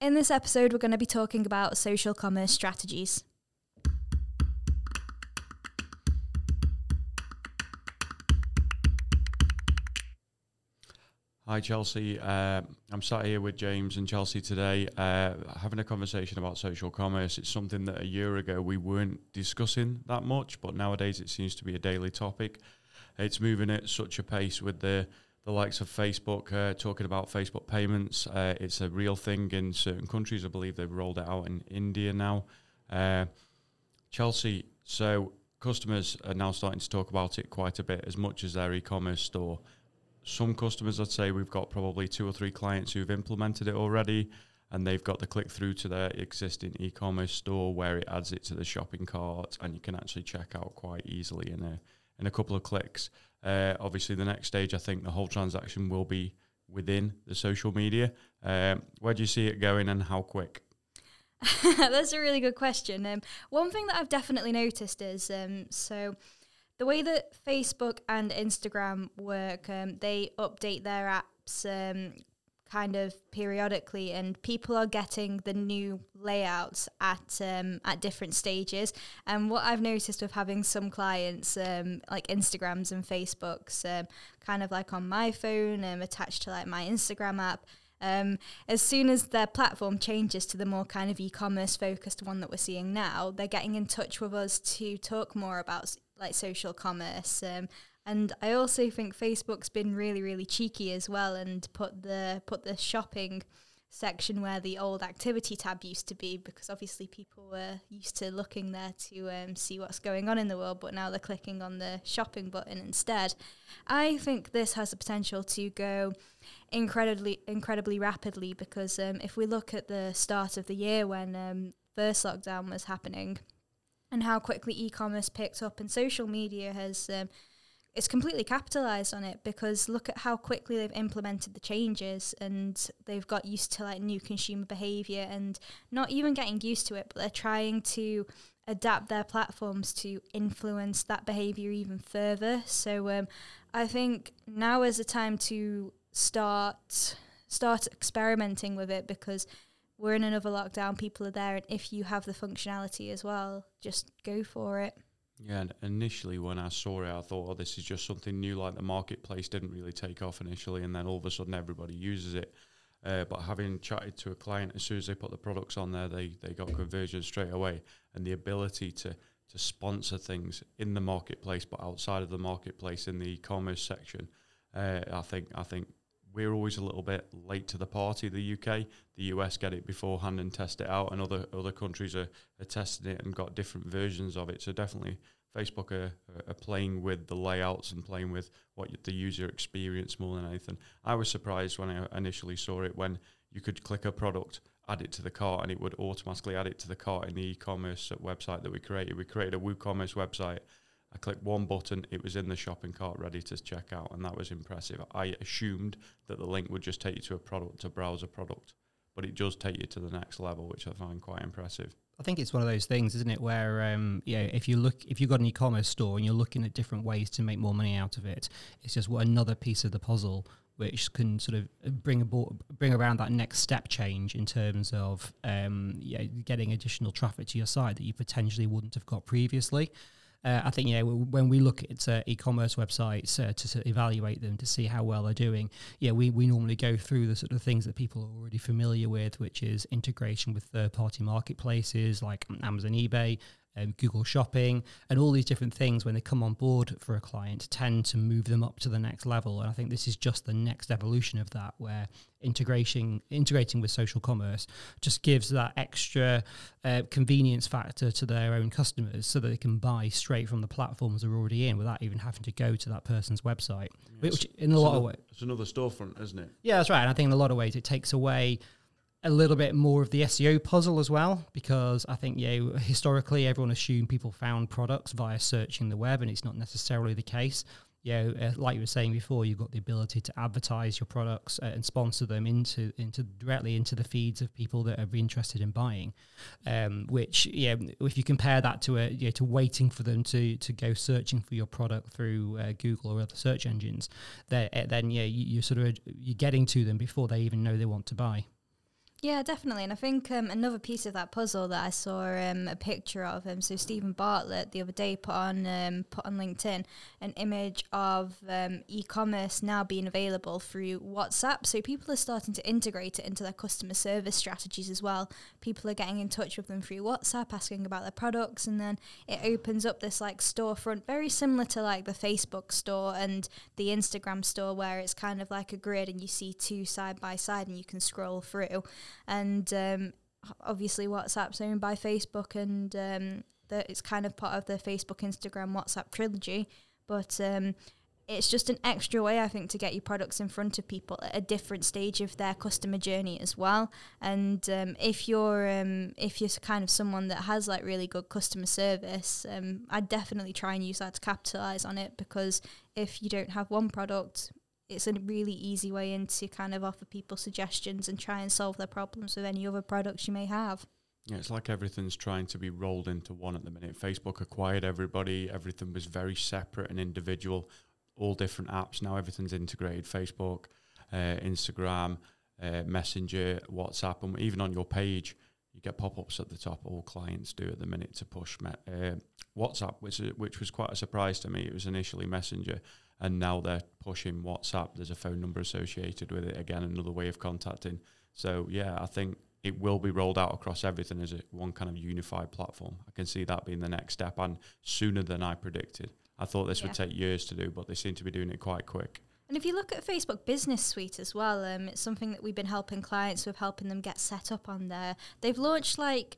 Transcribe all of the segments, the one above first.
In this episode, we're going to be talking about social commerce strategies. Hi, Chelsea. Uh, I'm sat here with James and Chelsea today, uh, having a conversation about social commerce. It's something that a year ago we weren't discussing that much, but nowadays it seems to be a daily topic. It's moving at such a pace with the the likes of Facebook uh, talking about Facebook payments. Uh, it's a real thing in certain countries. I believe they've rolled it out in India now. Uh, Chelsea, so customers are now starting to talk about it quite a bit as much as their e commerce store. Some customers, I'd say, we've got probably two or three clients who've implemented it already and they've got the click through to their existing e commerce store where it adds it to the shopping cart and you can actually check out quite easily in a, in a couple of clicks. Uh, obviously, the next stage, I think the whole transaction will be within the social media. Um, where do you see it going and how quick? That's a really good question. Um, one thing that I've definitely noticed is um, so the way that Facebook and Instagram work, um, they update their apps um, kind of periodically, and people are getting the new layouts at um, at different stages. And what I've noticed with having some clients, um, like Instagrams and Facebooks, um, kind of like on my phone, um, attached to like my Instagram app. Um, as soon as their platform changes to the more kind of e-commerce focused one that we're seeing now, they're getting in touch with us to talk more about like social commerce um, and I also think Facebook's been really, really cheeky as well and put the put the shopping section where the old activity tab used to be because obviously people were used to looking there to um, see what's going on in the world but now they're clicking on the shopping button instead. I think this has the potential to go incredibly incredibly rapidly because um, if we look at the start of the year when um, first lockdown was happening and how quickly e-commerce picked up and social media has um, it's completely capitalized on it because look at how quickly they've implemented the changes and they've got used to like new consumer behavior and not even getting used to it but they're trying to adapt their platforms to influence that behavior even further. So um, i think now is the time to start start experimenting with it because we're in another lockdown people are there and if you have the functionality as well just go for it yeah, and initially when I saw it, I thought, oh, this is just something new. Like the marketplace didn't really take off initially, and then all of a sudden everybody uses it. Uh, but having chatted to a client, as soon as they put the products on there, they they got conversion straight away, and the ability to to sponsor things in the marketplace, but outside of the marketplace in the e-commerce section, uh, I think I think we're always a little bit late to the party. The UK, the US get it beforehand and test it out, and other other countries are, are testing it and got different versions of it. So definitely, Facebook are, are playing with the layouts and playing with what the user experience more than anything. I was surprised when I initially saw it when you could click a product, add it to the cart, and it would automatically add it to the cart in the e-commerce website that we created. We created a WooCommerce website I clicked one button, it was in the shopping cart ready to check out, and that was impressive. I assumed that the link would just take you to a product, to browse a product, but it does take you to the next level, which I find quite impressive. I think it's one of those things, isn't it, where um, yeah, if you look, if you've got an e-commerce store and you're looking at different ways to make more money out of it, it's just another piece of the puzzle which can sort of bring about bring around that next step change in terms of um, yeah, getting additional traffic to your site that you potentially wouldn't have got previously. Uh, I think yeah, when we look at uh, e-commerce websites uh, to, to, evaluate them to see how well they're doing, yeah, we, we normally go through the sort of things that people are already familiar with, which is integration with third-party marketplaces like Amazon, eBay, um, Google Shopping, and all these different things when they come on board for a client tend to move them up to the next level. And I think this is just the next evolution of that, where integration integrating with social commerce just gives that extra uh, convenience factor to their own customers, so that they can buy straight from the platforms they're already in without even having to go to that person's website. Yeah, which, in a lot of ways, it's another storefront, isn't it? Yeah, that's right. And I think in a lot of ways it takes away a little bit more of the SEO puzzle as well, because I think yeah, historically everyone assumed people found products via searching the web, and it's not necessarily the case. Yeah, uh, like you were saying before, you've got the ability to advertise your products uh, and sponsor them into into directly into the feeds of people that are interested in buying. Um, which yeah, if you compare that to a yeah, to waiting for them to to go searching for your product through uh, Google or other search engines, then then yeah, you, you're sort of you're getting to them before they even know they want to buy. Yeah, definitely. And I think um, another piece of that puzzle that I saw um, a picture of, um, so Stephen Bartlett the other day put on um, put on LinkedIn an image of um, e-commerce now being available through WhatsApp. So people are starting to integrate it into their customer service strategies as well. People are getting in touch with them through WhatsApp, asking about their products, and then it opens up this like storefront, very similar to like the Facebook store and the Instagram store, where it's kind of like a grid and you see two side by side and you can scroll through and um, obviously WhatsApp's owned by Facebook, and um, the, it's kind of part of the Facebook, Instagram, WhatsApp trilogy. But um, it's just an extra way, I think, to get your products in front of people at a different stage of their customer journey as well. And um, if you're um, if you're kind of someone that has like really good customer service, um, I'd definitely try and use that to capitalize on it because if you don't have one product, it's a really easy way in to kind of offer people suggestions and try and solve their problems with any other products you may have. Yeah, it's like everything's trying to be rolled into one at the minute. Facebook acquired everybody, everything was very separate and individual, all different apps. Now everything's integrated Facebook, uh, Instagram, uh, Messenger, WhatsApp, and even on your page, you get pop ups at the top. All clients do at the minute to push me- uh, WhatsApp, which, which was quite a surprise to me. It was initially Messenger and now they're pushing WhatsApp. There's a phone number associated with it. Again, another way of contacting. So yeah, I think it will be rolled out across everything as a one kind of unified platform. I can see that being the next step, and sooner than I predicted. I thought this yeah. would take years to do, but they seem to be doing it quite quick. And if you look at Facebook Business Suite as well, um, it's something that we've been helping clients with, helping them get set up on there. They've launched like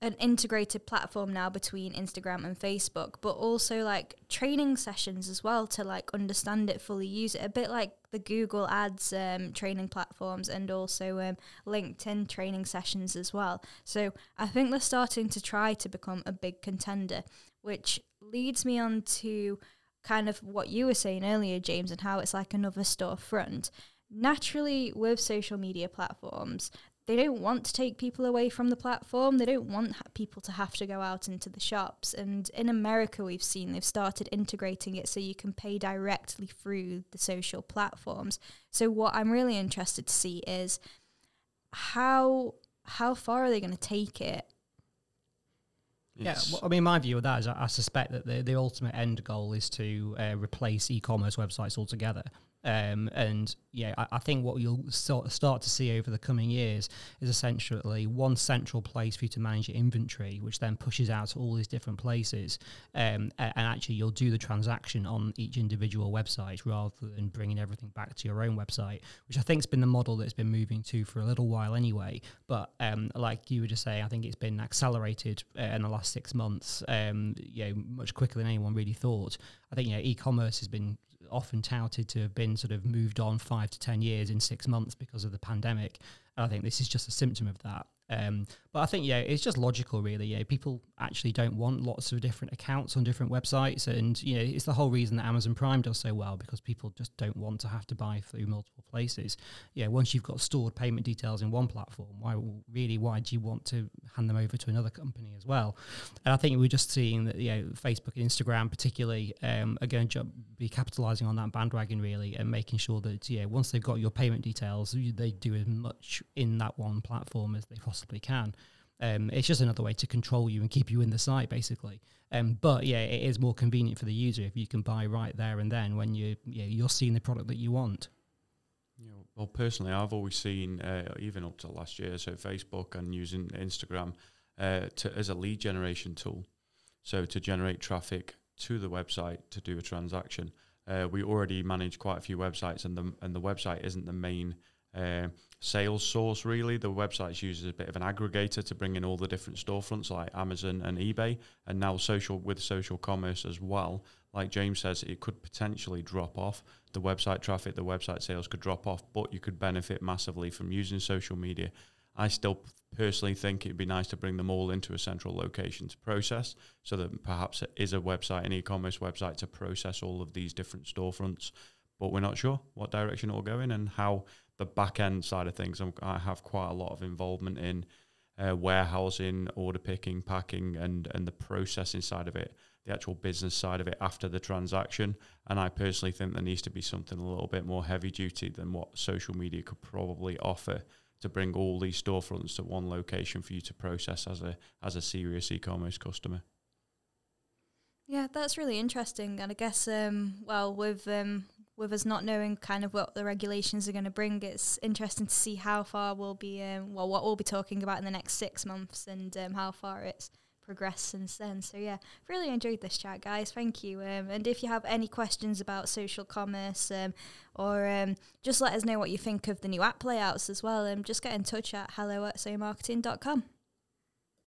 an integrated platform now between Instagram and Facebook, but also like training sessions as well to like understand it fully, use it a bit like the Google Ads um, training platforms and also um, LinkedIn training sessions as well. So I think they're starting to try to become a big contender, which leads me on to kind of what you were saying earlier, James, and how it's like another storefront naturally with social media platforms they don't want to take people away from the platform. They don't want ha- people to have to go out into the shops. And in America, we've seen they've started integrating it so you can pay directly through the social platforms. So what I'm really interested to see is how how far are they going to take it? Yeah, well, I mean, my view of that is I, I suspect that the, the ultimate end goal is to uh, replace e-commerce websites altogether. Um, and yeah, I, I, think what you'll start, start to see over the coming years is essentially one central place for you to manage your inventory, which then pushes out to all these different places. Um, and, and actually, you'll do the transaction on each individual website rather than bringing everything back to your own website, which I think has been the model that's been moving to for a little while anyway. But um, like you were just saying, I think it's been accelerated uh, in the last six months, um, you know, much quicker than anyone really thought. I think you know, e-commerce has been often touted to have been sort of moved on five to 10 years in six months because of the pandemic. And I think this is just a symptom of that. Um, but I think yeah, it's just logical, really. Yeah, people actually don't want lots of different accounts on different websites, and you know, it's the whole reason that Amazon Prime does so well because people just don't want to have to buy through multiple places. Yeah, once you've got stored payment details in one platform, why really why do you want to hand them over to another company as well? And I think we're just seeing that you know, Facebook and Instagram particularly um, are going to be capitalizing on that bandwagon really, and making sure that yeah, once they've got your payment details, they do as much in that one platform as they possibly possibly can. Um, it's just another way to control you and keep you in the site, basically. Um, but yeah, it is more convenient for the user if you can buy right there and then when you yeah, you're seeing the product that you want. Yeah, well, personally, I've always seen uh, even up to last year, so Facebook and using Instagram uh, to, as a lead generation tool. So to generate traffic to the website to do a transaction. Uh, we already manage quite a few websites, and the and the website isn't the main uh, sales source really. The website's used as a bit of an aggregator to bring in all the different storefronts like Amazon and eBay, and now social with social commerce as well. Like James says, it could potentially drop off. The website traffic, the website sales could drop off, but you could benefit massively from using social media. I still personally think it'd be nice to bring them all into a central location to process so that perhaps it is a website, an e commerce website to process all of these different storefronts. But we're not sure what direction it will go in and how the back end side of things, I'm, i have quite a lot of involvement in uh, warehousing, order picking, packing, and and the processing side of it, the actual business side of it after the transaction. And I personally think there needs to be something a little bit more heavy duty than what social media could probably offer to bring all these storefronts to one location for you to process as a as a serious e-commerce customer. Yeah, that's really interesting, and I guess um, well with um, with us not knowing kind of what the regulations are going to bring, it's interesting to see how far we'll be um, well what we'll be talking about in the next six months and um, how far it's progressed since then. So yeah, really enjoyed this chat, guys. Thank you. Um, and if you have any questions about social commerce um, or um, just let us know what you think of the new app layouts as well, um, just get in touch at hello at somarketing.com.